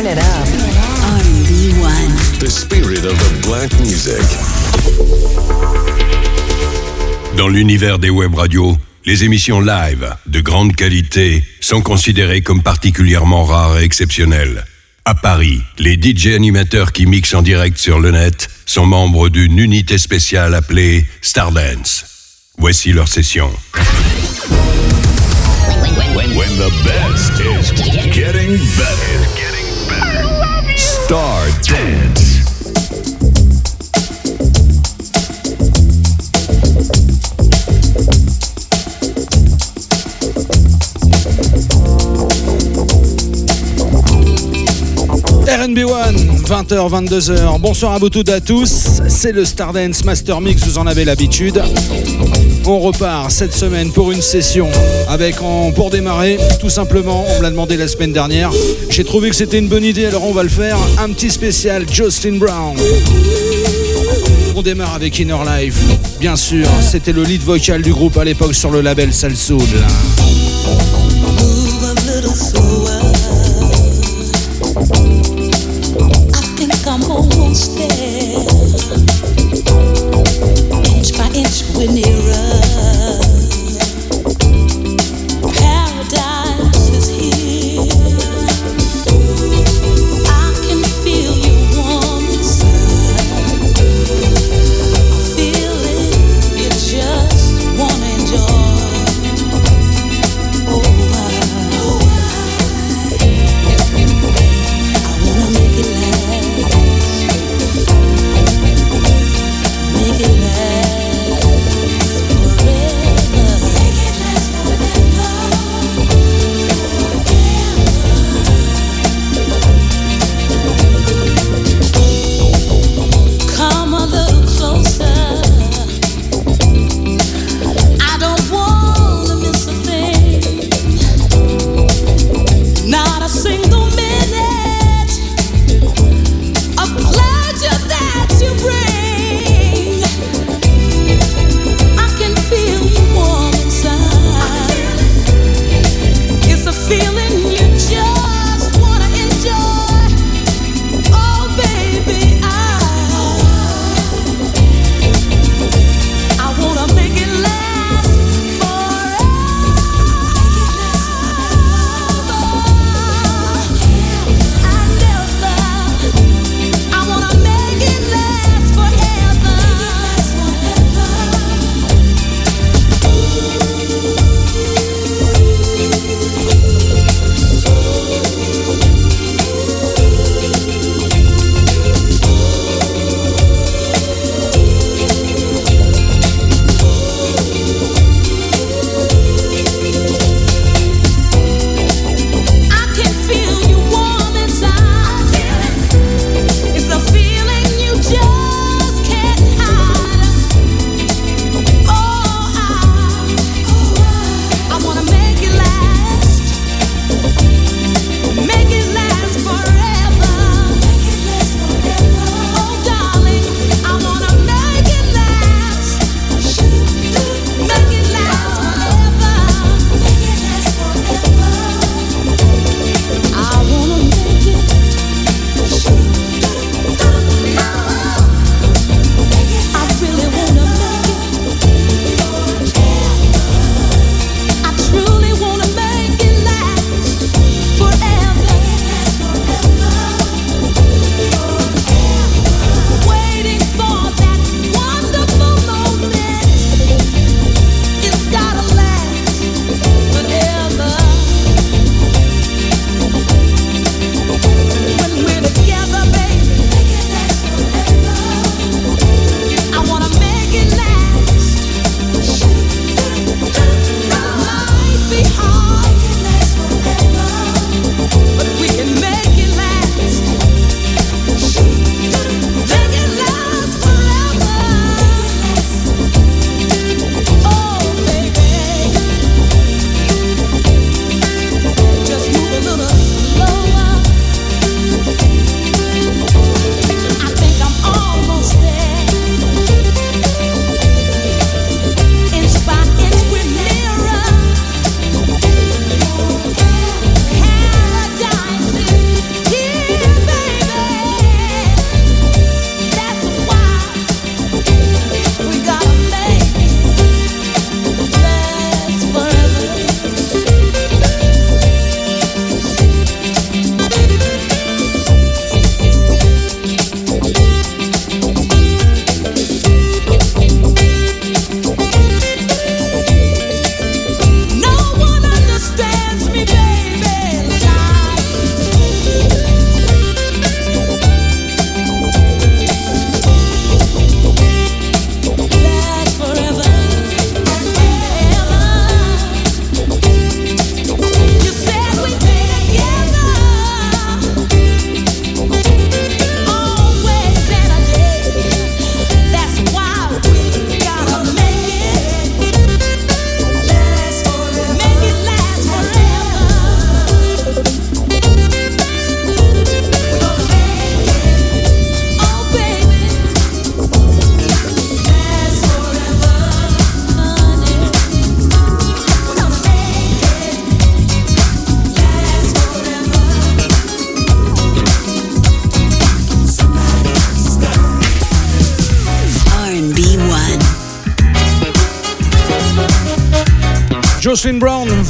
Turn it up. R&B One. The spirit of the black music. Dans l'univers des web radios, les émissions live de grande qualité sont considérées comme particulièrement rares et exceptionnelles. À Paris, les DJ animateurs qui mixent en direct sur le net sont membres d'une unité spéciale appelée Stardance. Voici leur session. When the best is getting better. Star Dance. RNB1, 20h, 22h. Bonsoir à vous toutes et à tous. C'est le Stardance Master Mix, vous en avez l'habitude. On repart cette semaine pour une session avec en, pour démarrer, tout simplement, on me l'a demandé la semaine dernière. J'ai trouvé que c'était une bonne idée, alors on va le faire. Un petit spécial Justin Brown. On démarre avec Inner Life, bien sûr. C'était le lead vocal du groupe à l'époque sur le label Salsoul.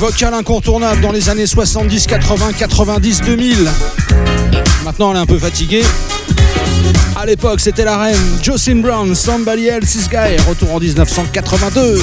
vocale incontournable dans les années 70, 80, 90, 2000. Maintenant, elle est un peu fatiguée. À l'époque, c'était la reine Jocelyn Brown, Somebody Else Is Guy, retour en 1982.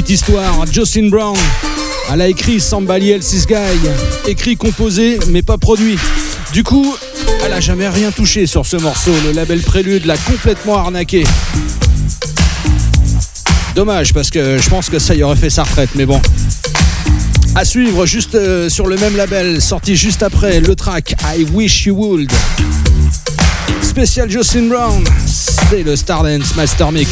petite histoire, Jocelyn Brown, elle a écrit Sambali Else's Guy, écrit, composé, mais pas produit. Du coup, elle a jamais rien touché sur ce morceau, le label Prélude l'a complètement arnaqué. Dommage, parce que je pense que ça y aurait fait sa retraite, mais bon. À suivre, juste euh, sur le même label, sorti juste après le track I Wish You Would. Spécial Jocelyn Brown, c'est le Stardance Master Mix.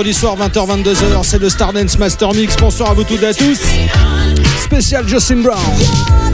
vendredi soir 20h-22h. C'est le Stardance Master Mix. Bonsoir à vous toutes et à tous. Spécial Justin Brown.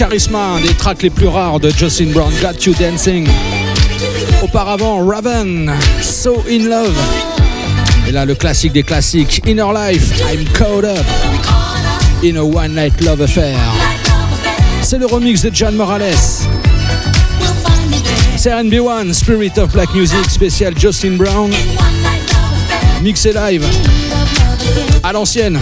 Charisma, des tracks les plus rares de Justin Brown, Got You Dancing. Auparavant, Raven, So In Love. Et là, le classique des classiques, Inner Life, I'm Caught Up in a One Night Love Affair. C'est le remix de John Morales. C'est RB1, Spirit of Black Music, spécial Justin Brown, mixé live, à l'ancienne.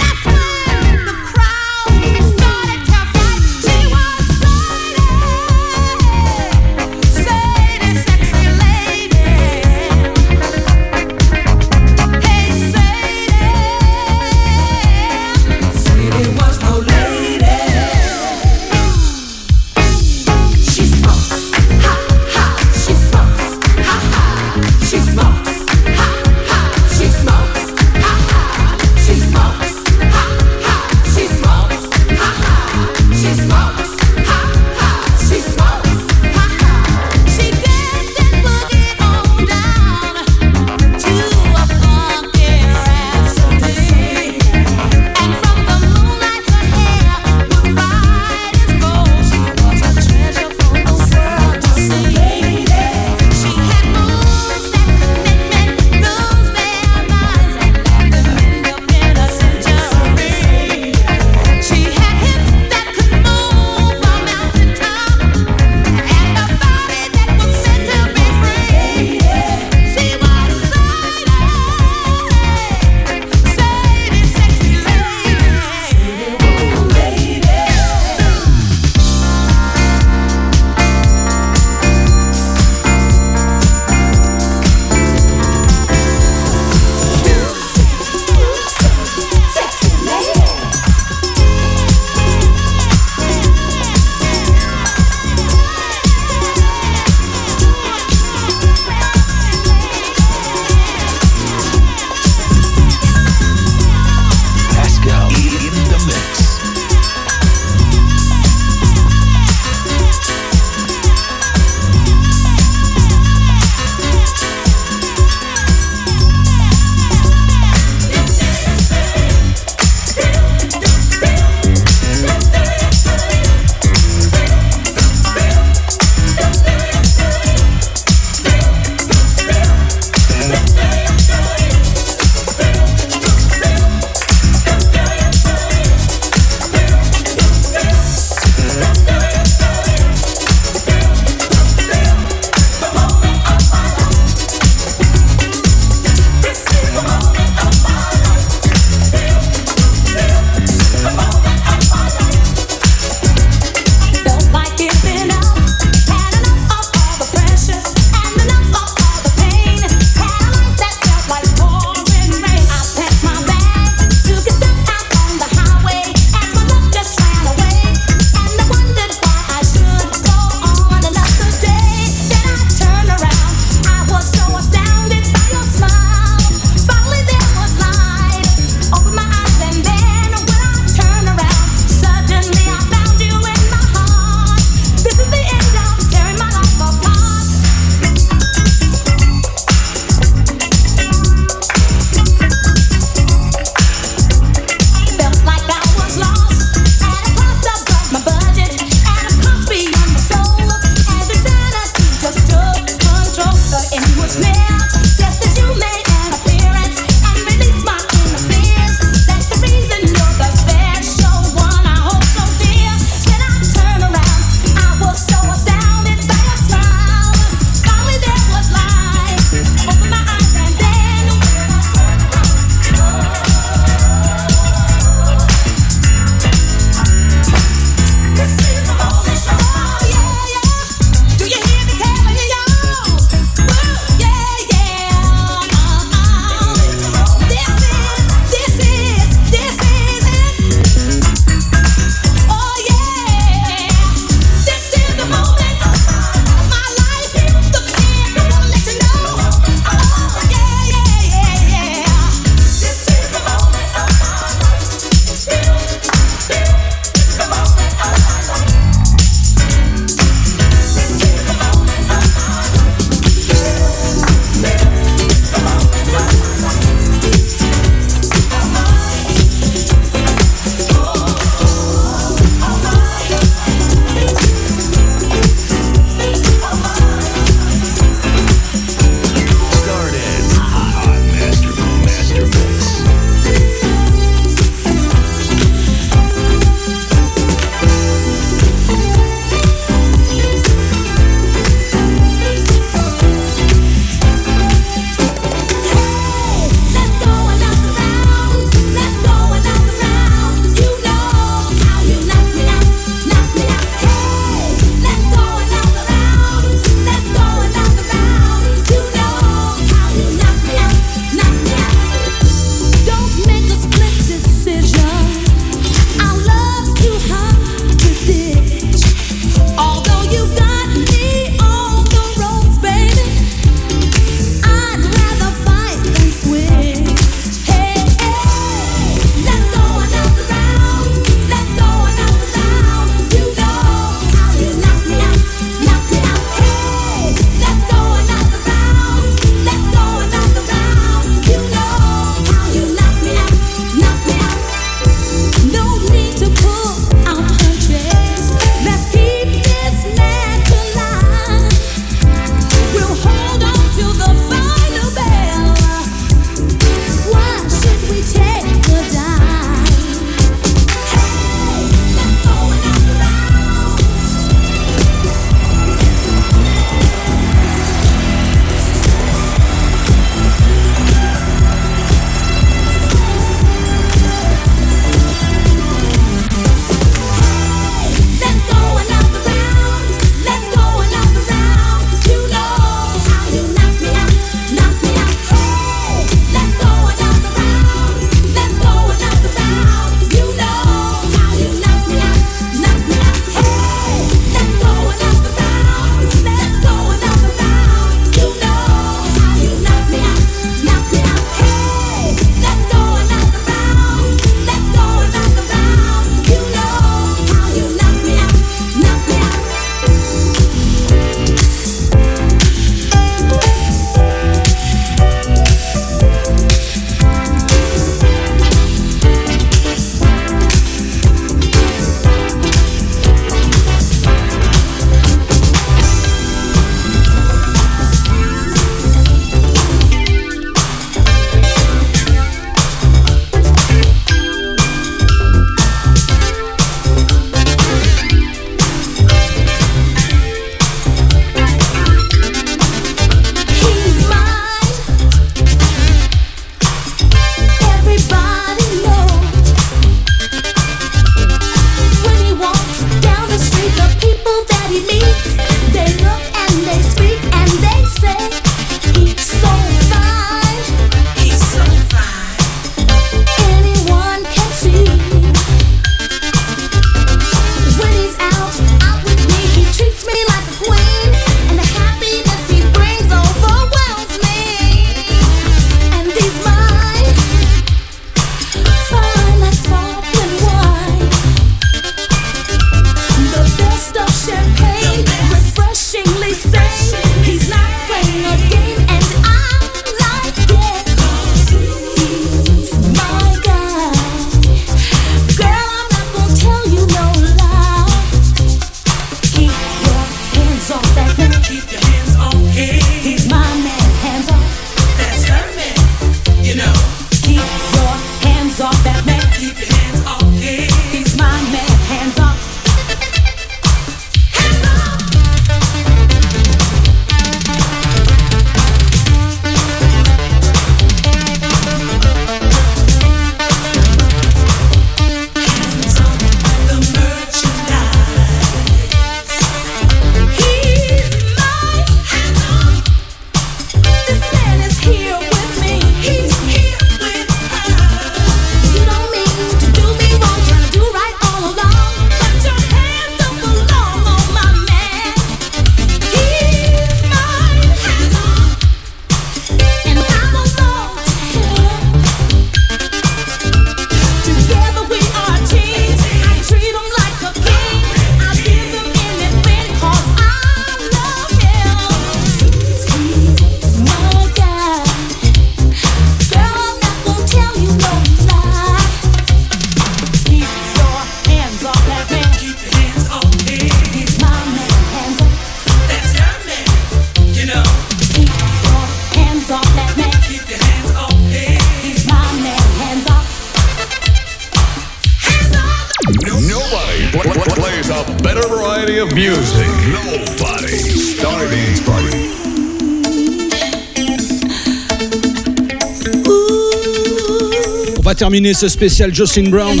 terminer ce spécial Jocelyn Brown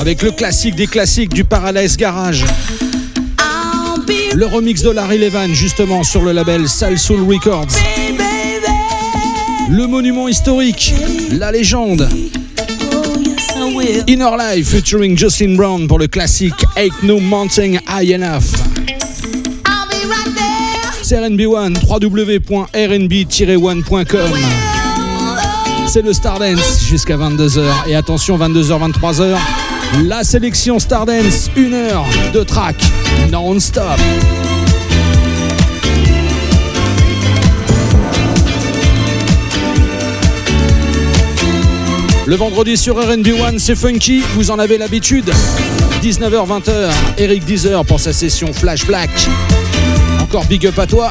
avec le classique des classiques du Paradise Garage. Le remix de Larry Levan justement sur le label Sal Soul Records. Le monument historique, la légende. Inner Life featuring Jocelyn Brown pour le classique Ain't No Mountain High Enough. C'est RNB1, www.rnb-1.com c'est le Stardance jusqu'à 22h. Et attention, 22h, 23h, la sélection Stardance, une heure de track non-stop. Le vendredi sur RNB1, c'est funky, vous en avez l'habitude. 19h-20h, Eric Deezer pour sa session Flash Black. Encore big up à toi.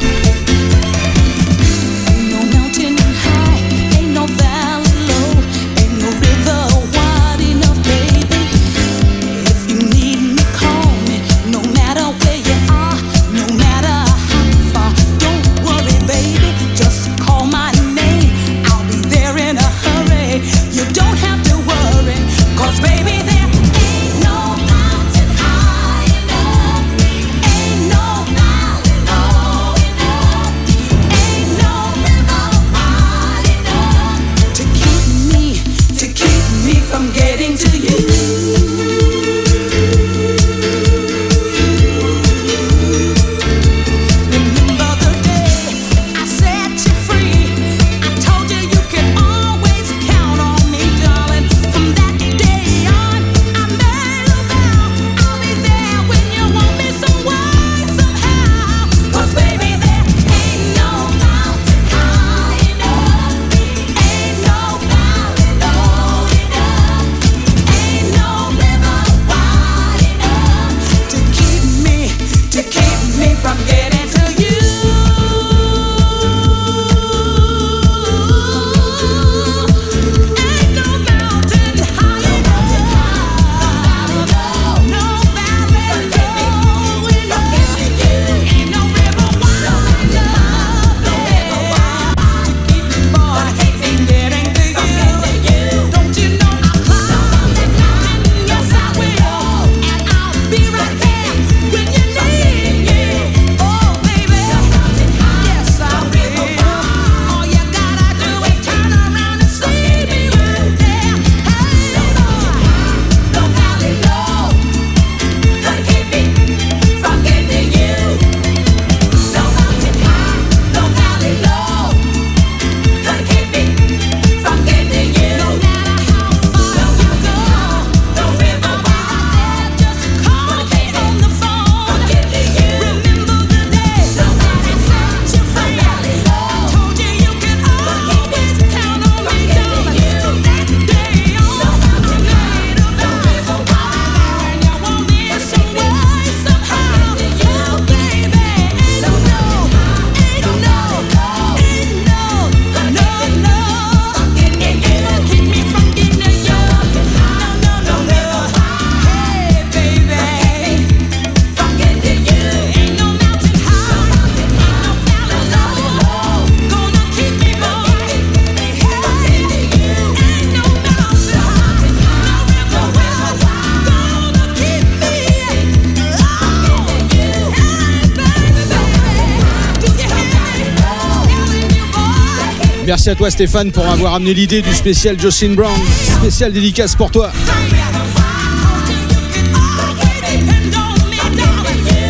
à toi Stéphane pour avoir amené l'idée du spécial Jocelyn Brown, spécial dédicace pour toi.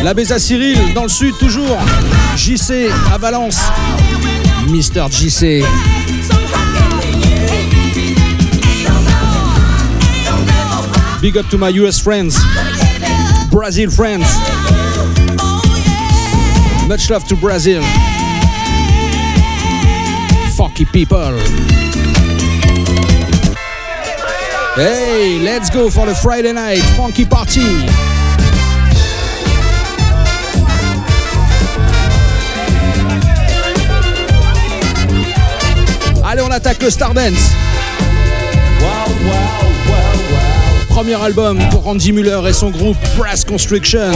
L'abbé Cyril, dans le sud toujours. JC à Valence. Mister JC. Big up to my US friends. Brazil friends. Much love to Brazil. People. Hey, let's go for the Friday night funky party. Allez, on attaque le Stardance. Wow, Premier album pour Andy Muller et son groupe Brass Constriction.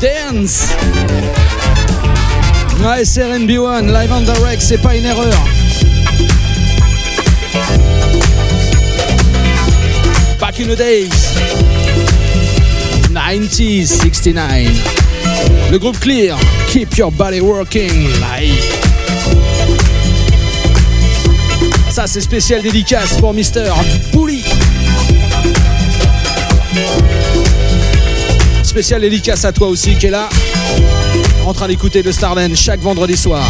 Dance. Ouais, SRNB1, live on direct, c'est pas une erreur. Back in the days. 90s, 69. Le groupe Clear, Keep Your Body Working Live. Ça, c'est spécial dédicace pour Mister Bully. Spécial dédicace à toi aussi qui est là, en train d'écouter le Starden chaque vendredi soir.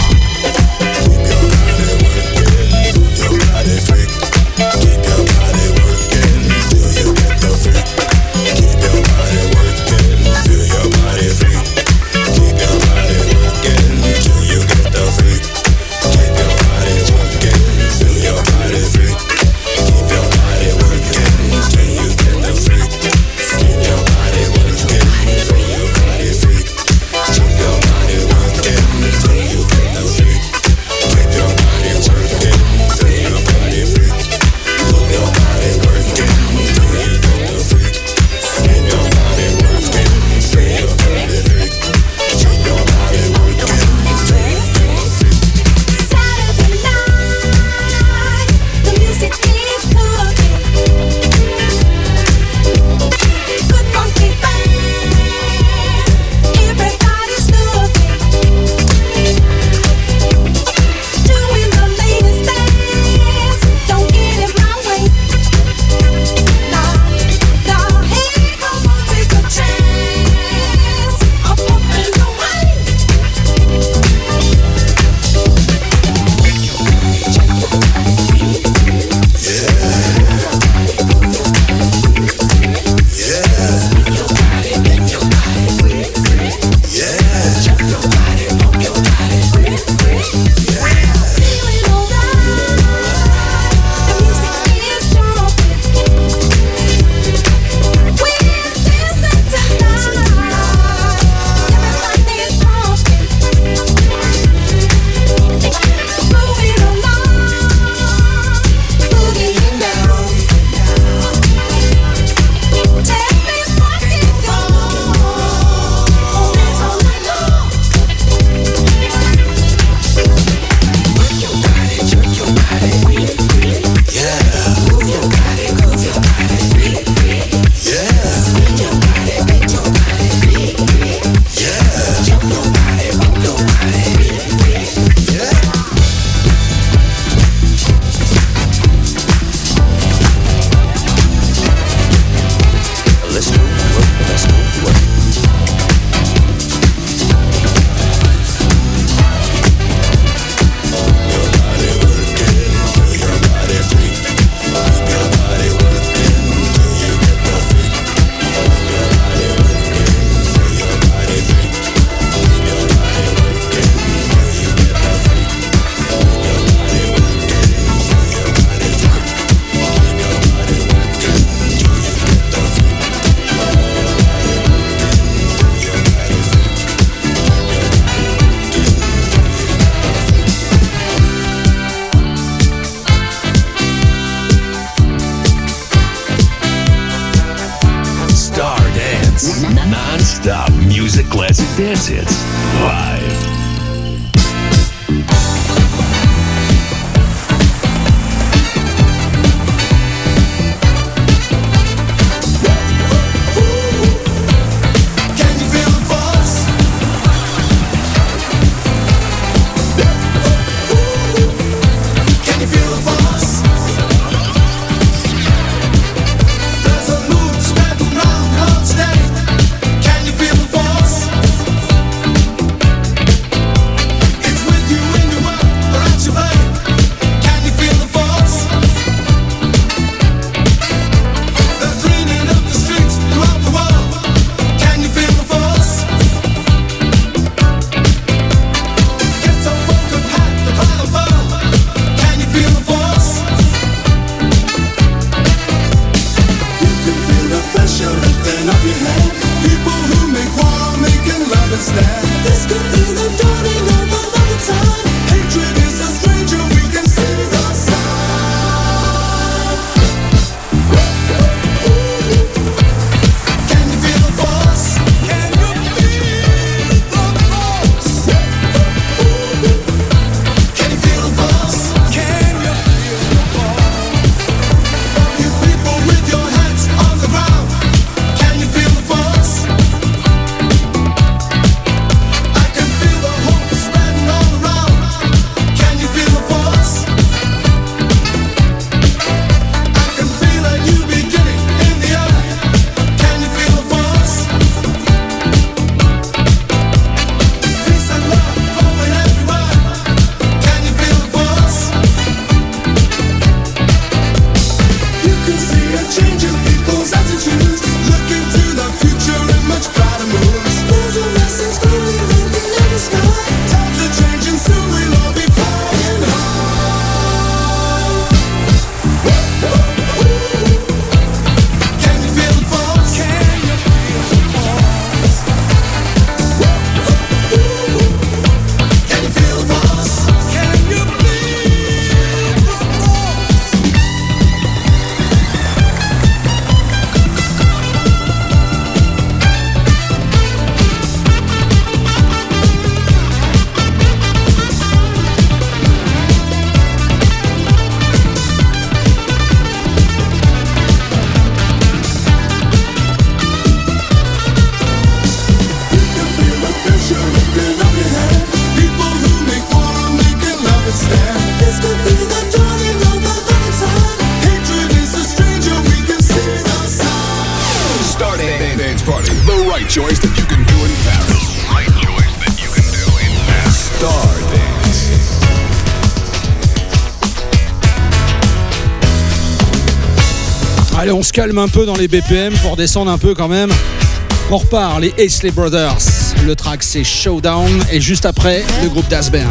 calme un peu dans les BPM pour descendre un peu quand même. On repart, les Aisley Brothers. Le track c'est Showdown et juste après le groupe d'Asbert.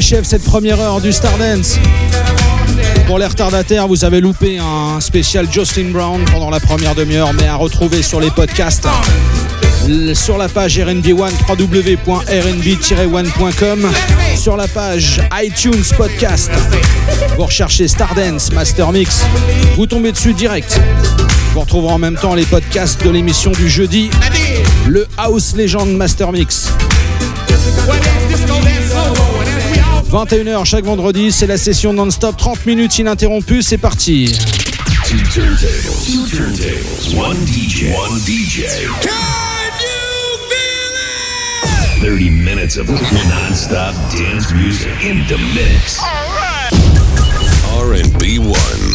achève cette première heure du Stardance. Pour les retardataires, vous avez loupé un spécial Jocelyn Brown pendant la première demi-heure, mais à retrouver sur les podcasts. Sur la page RNB1 www.rnb-1.com sur la page iTunes Podcast. Vous recherchez Stardance Master Mix. Vous tombez dessus direct. Vous retrouverez en même temps les podcasts de l'émission du jeudi. Le House Legend Master Mix. 21h chaque vendredi, c'est la session non-stop, 30 minutes ininterrompues, c'est parti. Two turntables, two turntables, one DJ, one DJ. Can you feel it? 30 minutes of non-stop dance music in the mix. All right. R&B 1.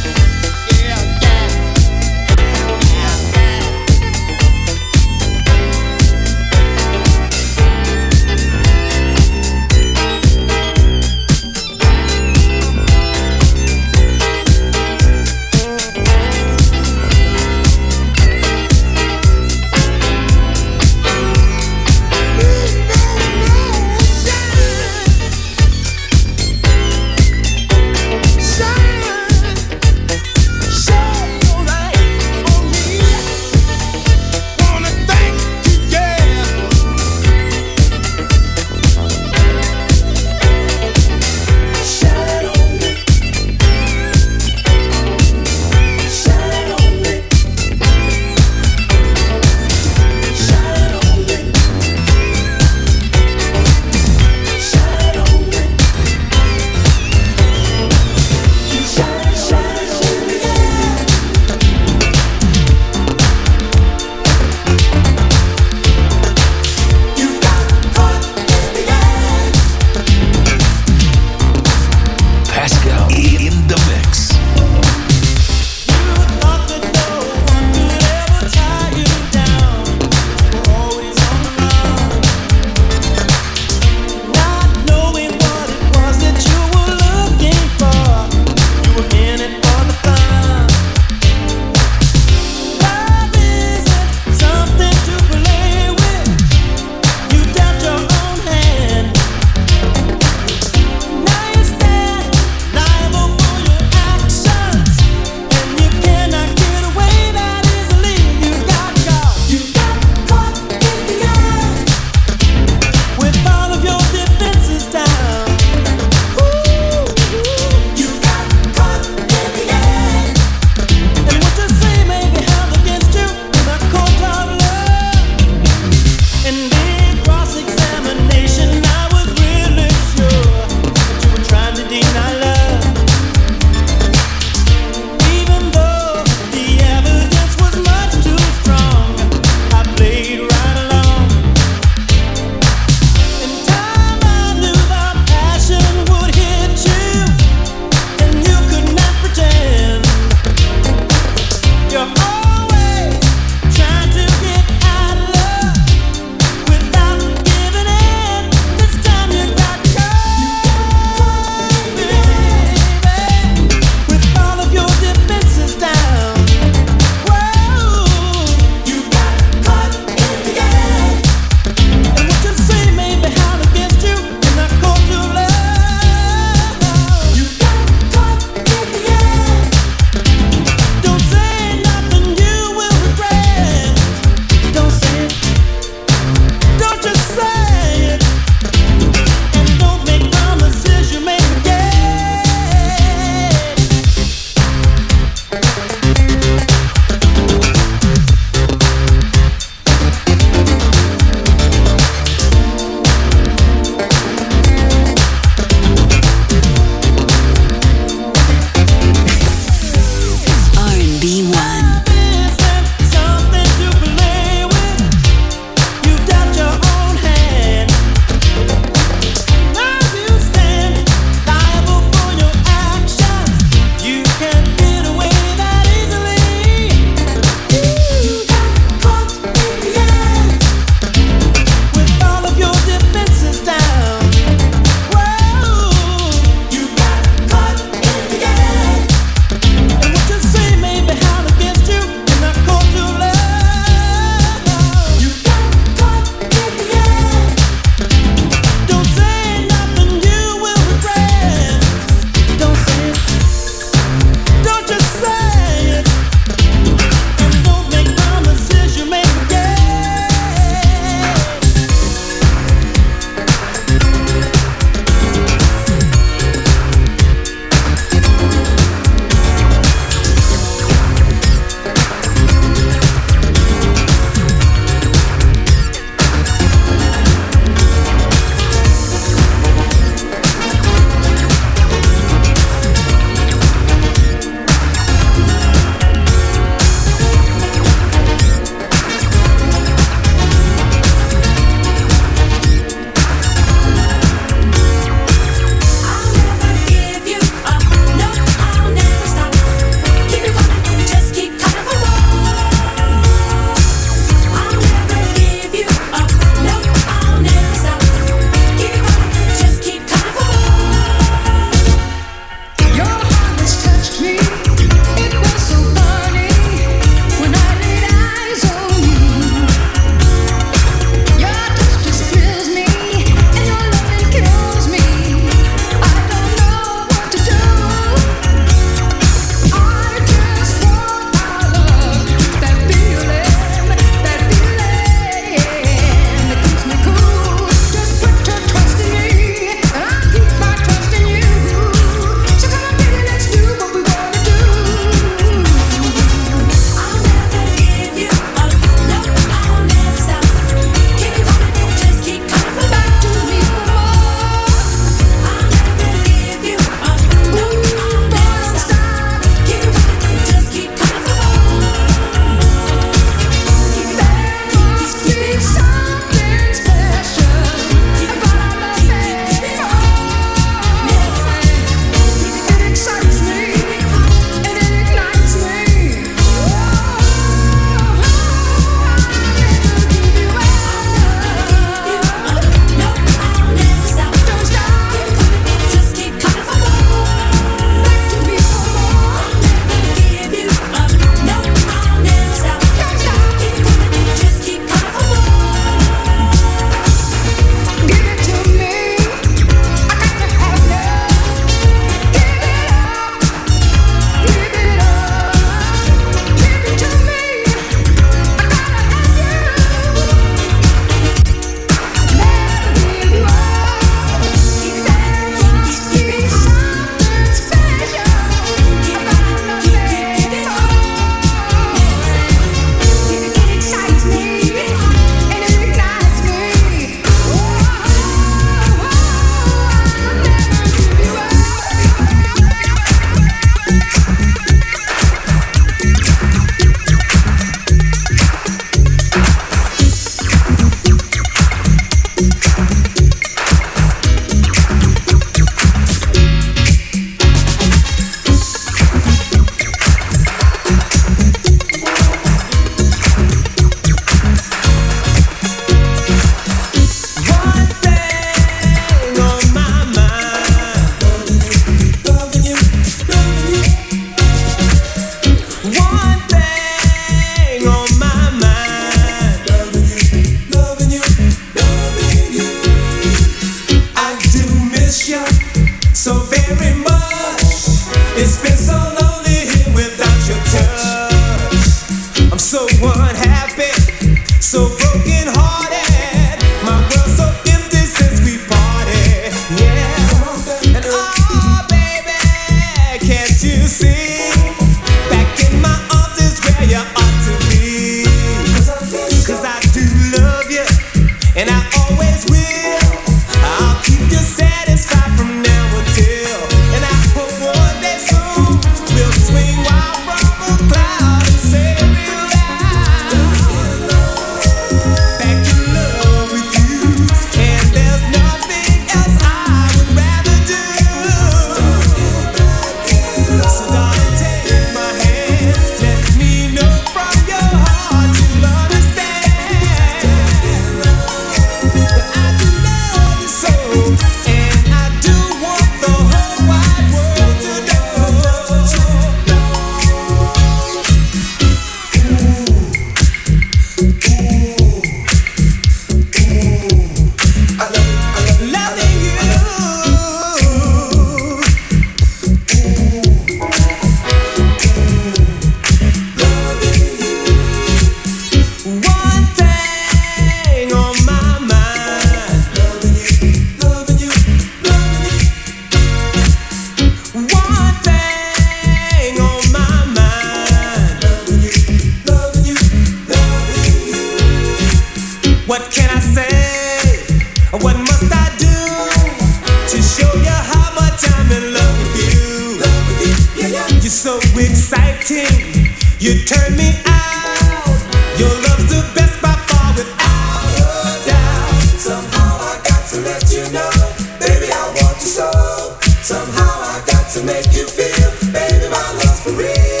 Make you feel, baby, my love's for real.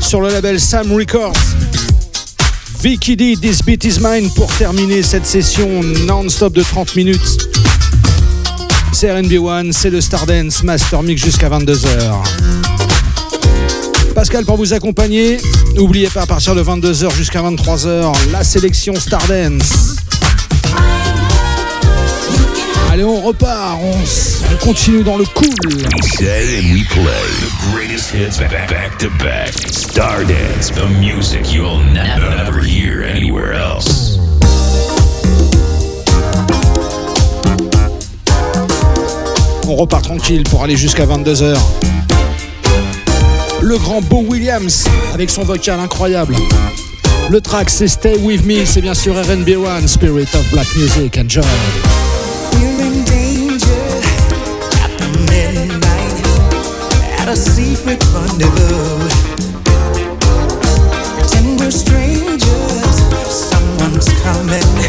Sur le label Sam Records. Vicky D, This Beat Is Mine pour terminer cette session non-stop de 30 minutes. C'est RNB1, c'est le Stardance Master Mix jusqu'à 22h. Pascal pour vous accompagner. N'oubliez pas à partir de 22h jusqu'à 23h, la sélection Stardance. Allez, on repart, on, on continue dans le cool. We say and we play the greatest hits back, to back. Stardance, the music you'll never, hear anywhere else. On repart tranquille pour aller jusqu'à 22h. Le grand Beau Williams avec son vocal incroyable. Le track c'est Stay With Me, c'est bien sûr RB1, Spirit of Black Music, enjoy. A secret rendezvous. Pretend we're strangers, someone's coming.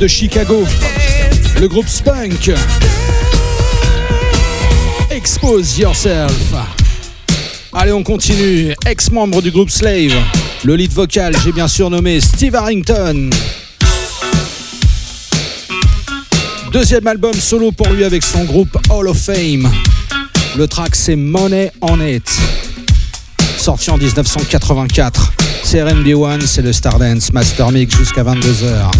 de Chicago, le groupe Spunk. Expose Yourself. Allez, on continue. Ex-membre du groupe Slave, le lead vocal, j'ai bien surnommé Steve Harrington. Deuxième album solo pour lui avec son groupe Hall of Fame. Le track c'est Money on It. Sorti en 1984. C'est RB1, c'est le Stardance Master Mix jusqu'à 22h.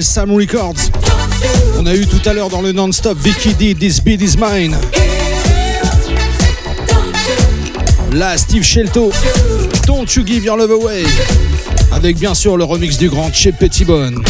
Sam Records. On a eu tout à l'heure dans le non-stop Vicky D, This Beat Is Mine. Là, Steve Shelto, Don't You Give Your Love Away. Avec bien sûr le remix du grand Chez Pettibone.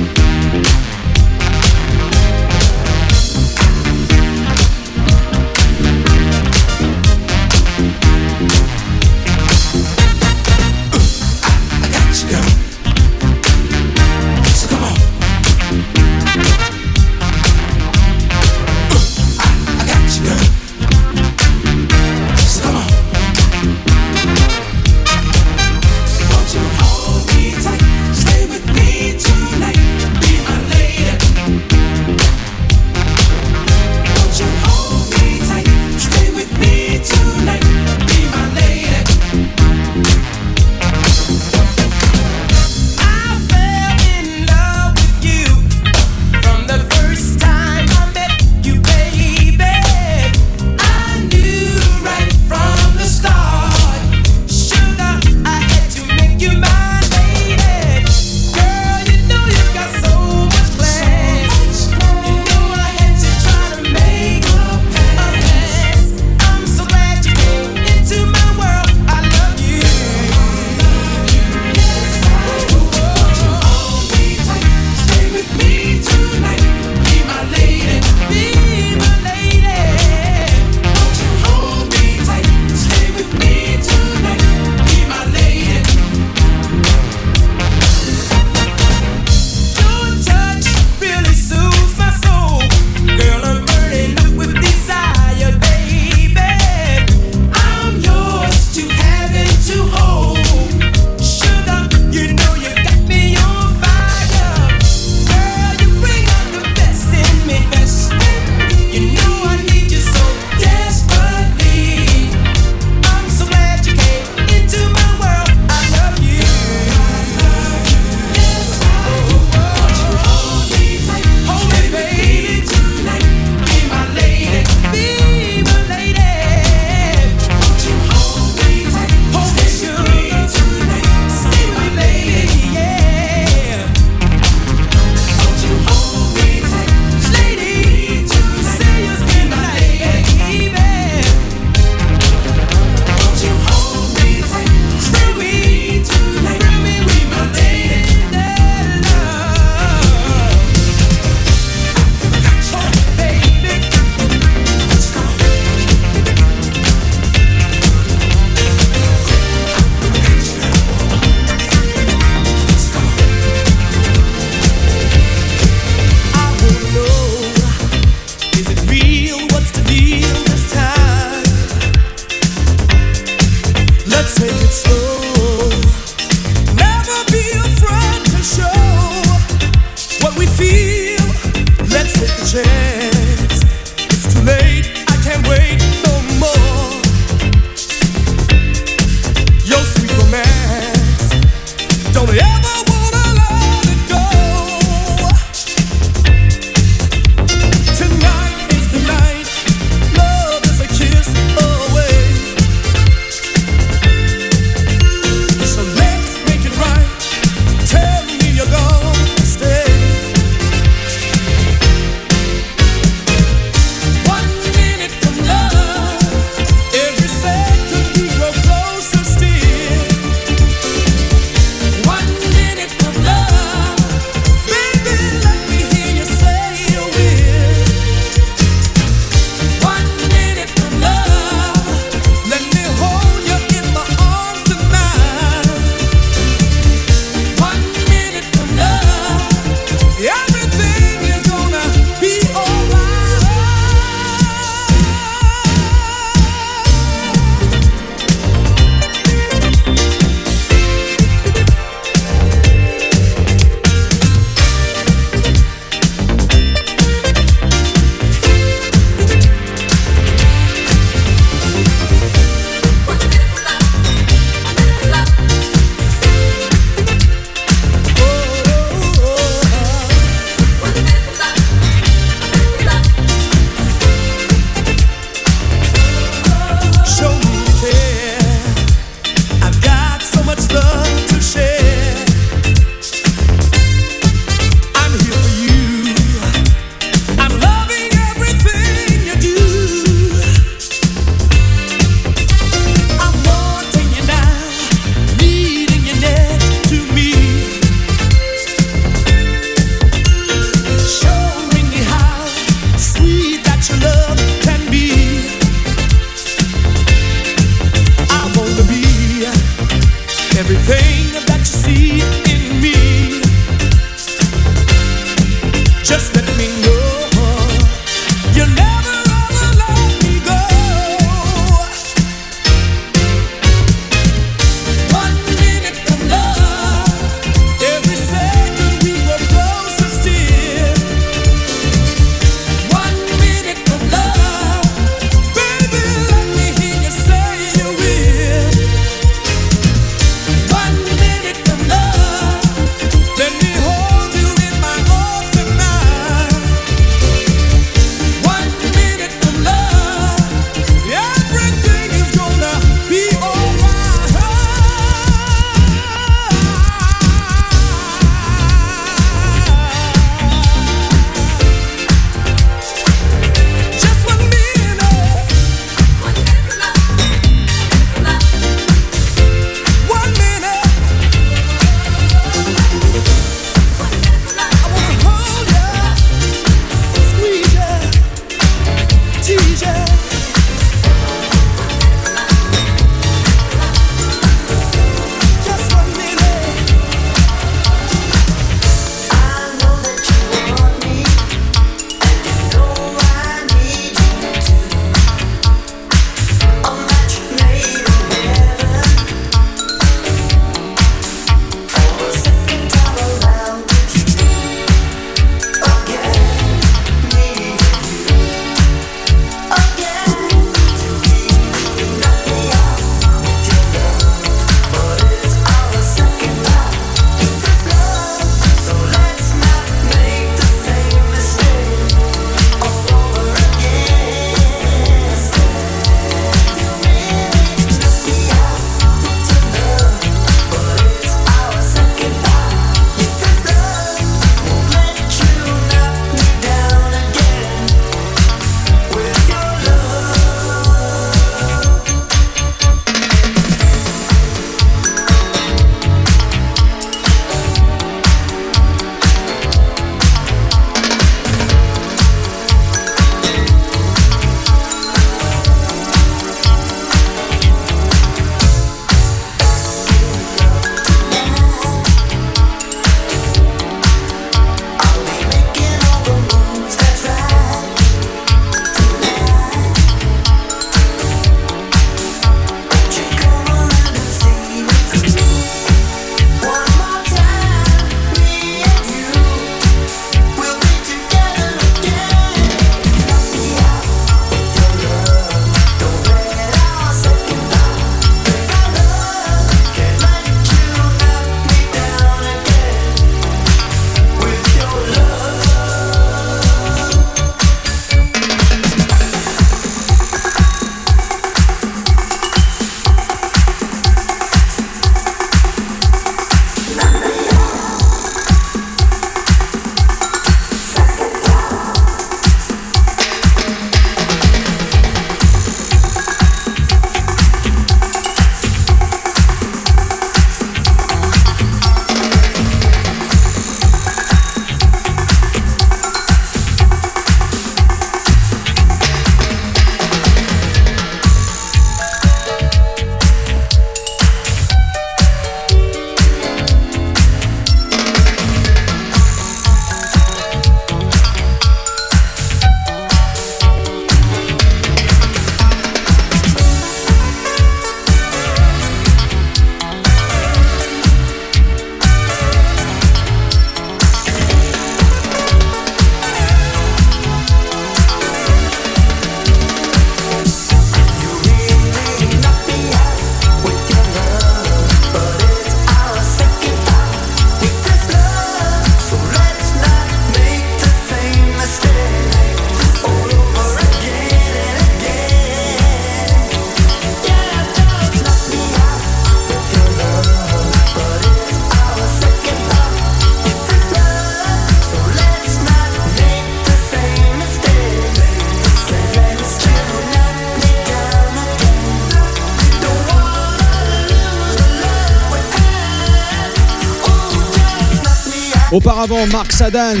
Mark Sadan,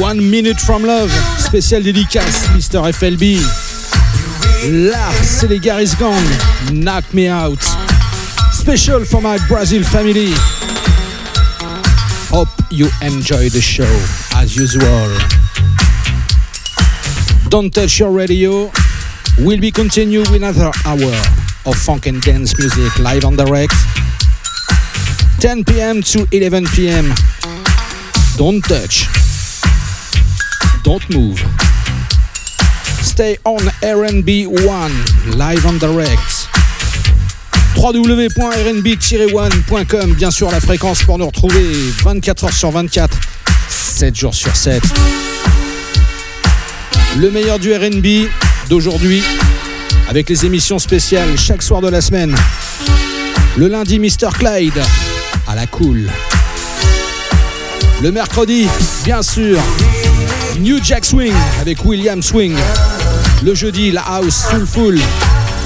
One Minute from Love, spécial dédicace, Mr. FLB. Là, c'est les Garris Gang, Knock Me Out. Special for my Brazil family. Hope you enjoy the show as usual. Don't touch your radio. We'll be continue with another hour of funk and dance music live on direct. 10 p.m. to 11 p.m. Don't touch. Don't move. Stay on RNB1 live on direct. www.rnb-one.com Bien sûr la fréquence pour nous retrouver 24 heures sur 24, 7 jours sur 7. Le meilleur du RB d'aujourd'hui avec les émissions spéciales chaque soir de la semaine. Le lundi Mr. Clyde à la cool. Le mercredi, bien sûr, New Jack Swing avec William Swing. Le jeudi, la House Soulful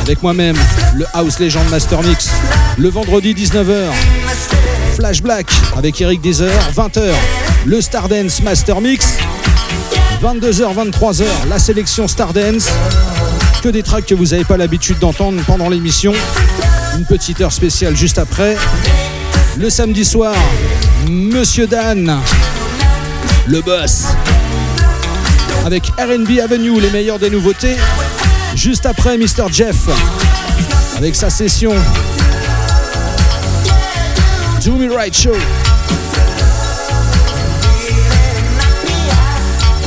avec moi-même, le House Legend Master Mix. Le vendredi 19h, Flash Black avec Eric Deezer. 20h, le Stardance Master Mix. 22h, 23h, la sélection Stardance. Que des tracks que vous n'avez pas l'habitude d'entendre pendant l'émission. Une petite heure spéciale juste après. Le samedi soir, Monsieur Dan, le boss, avec RB Avenue, les meilleurs des nouveautés. Juste après, Mr. Jeff, avec sa session Do Me Right Show.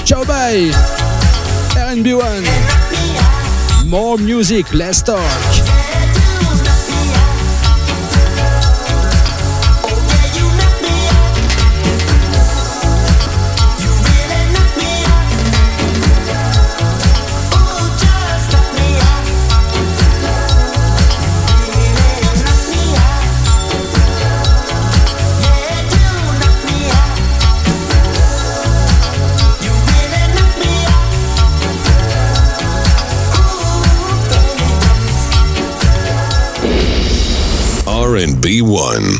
Ciao, bye. RB1. More music, less talk. R&B1.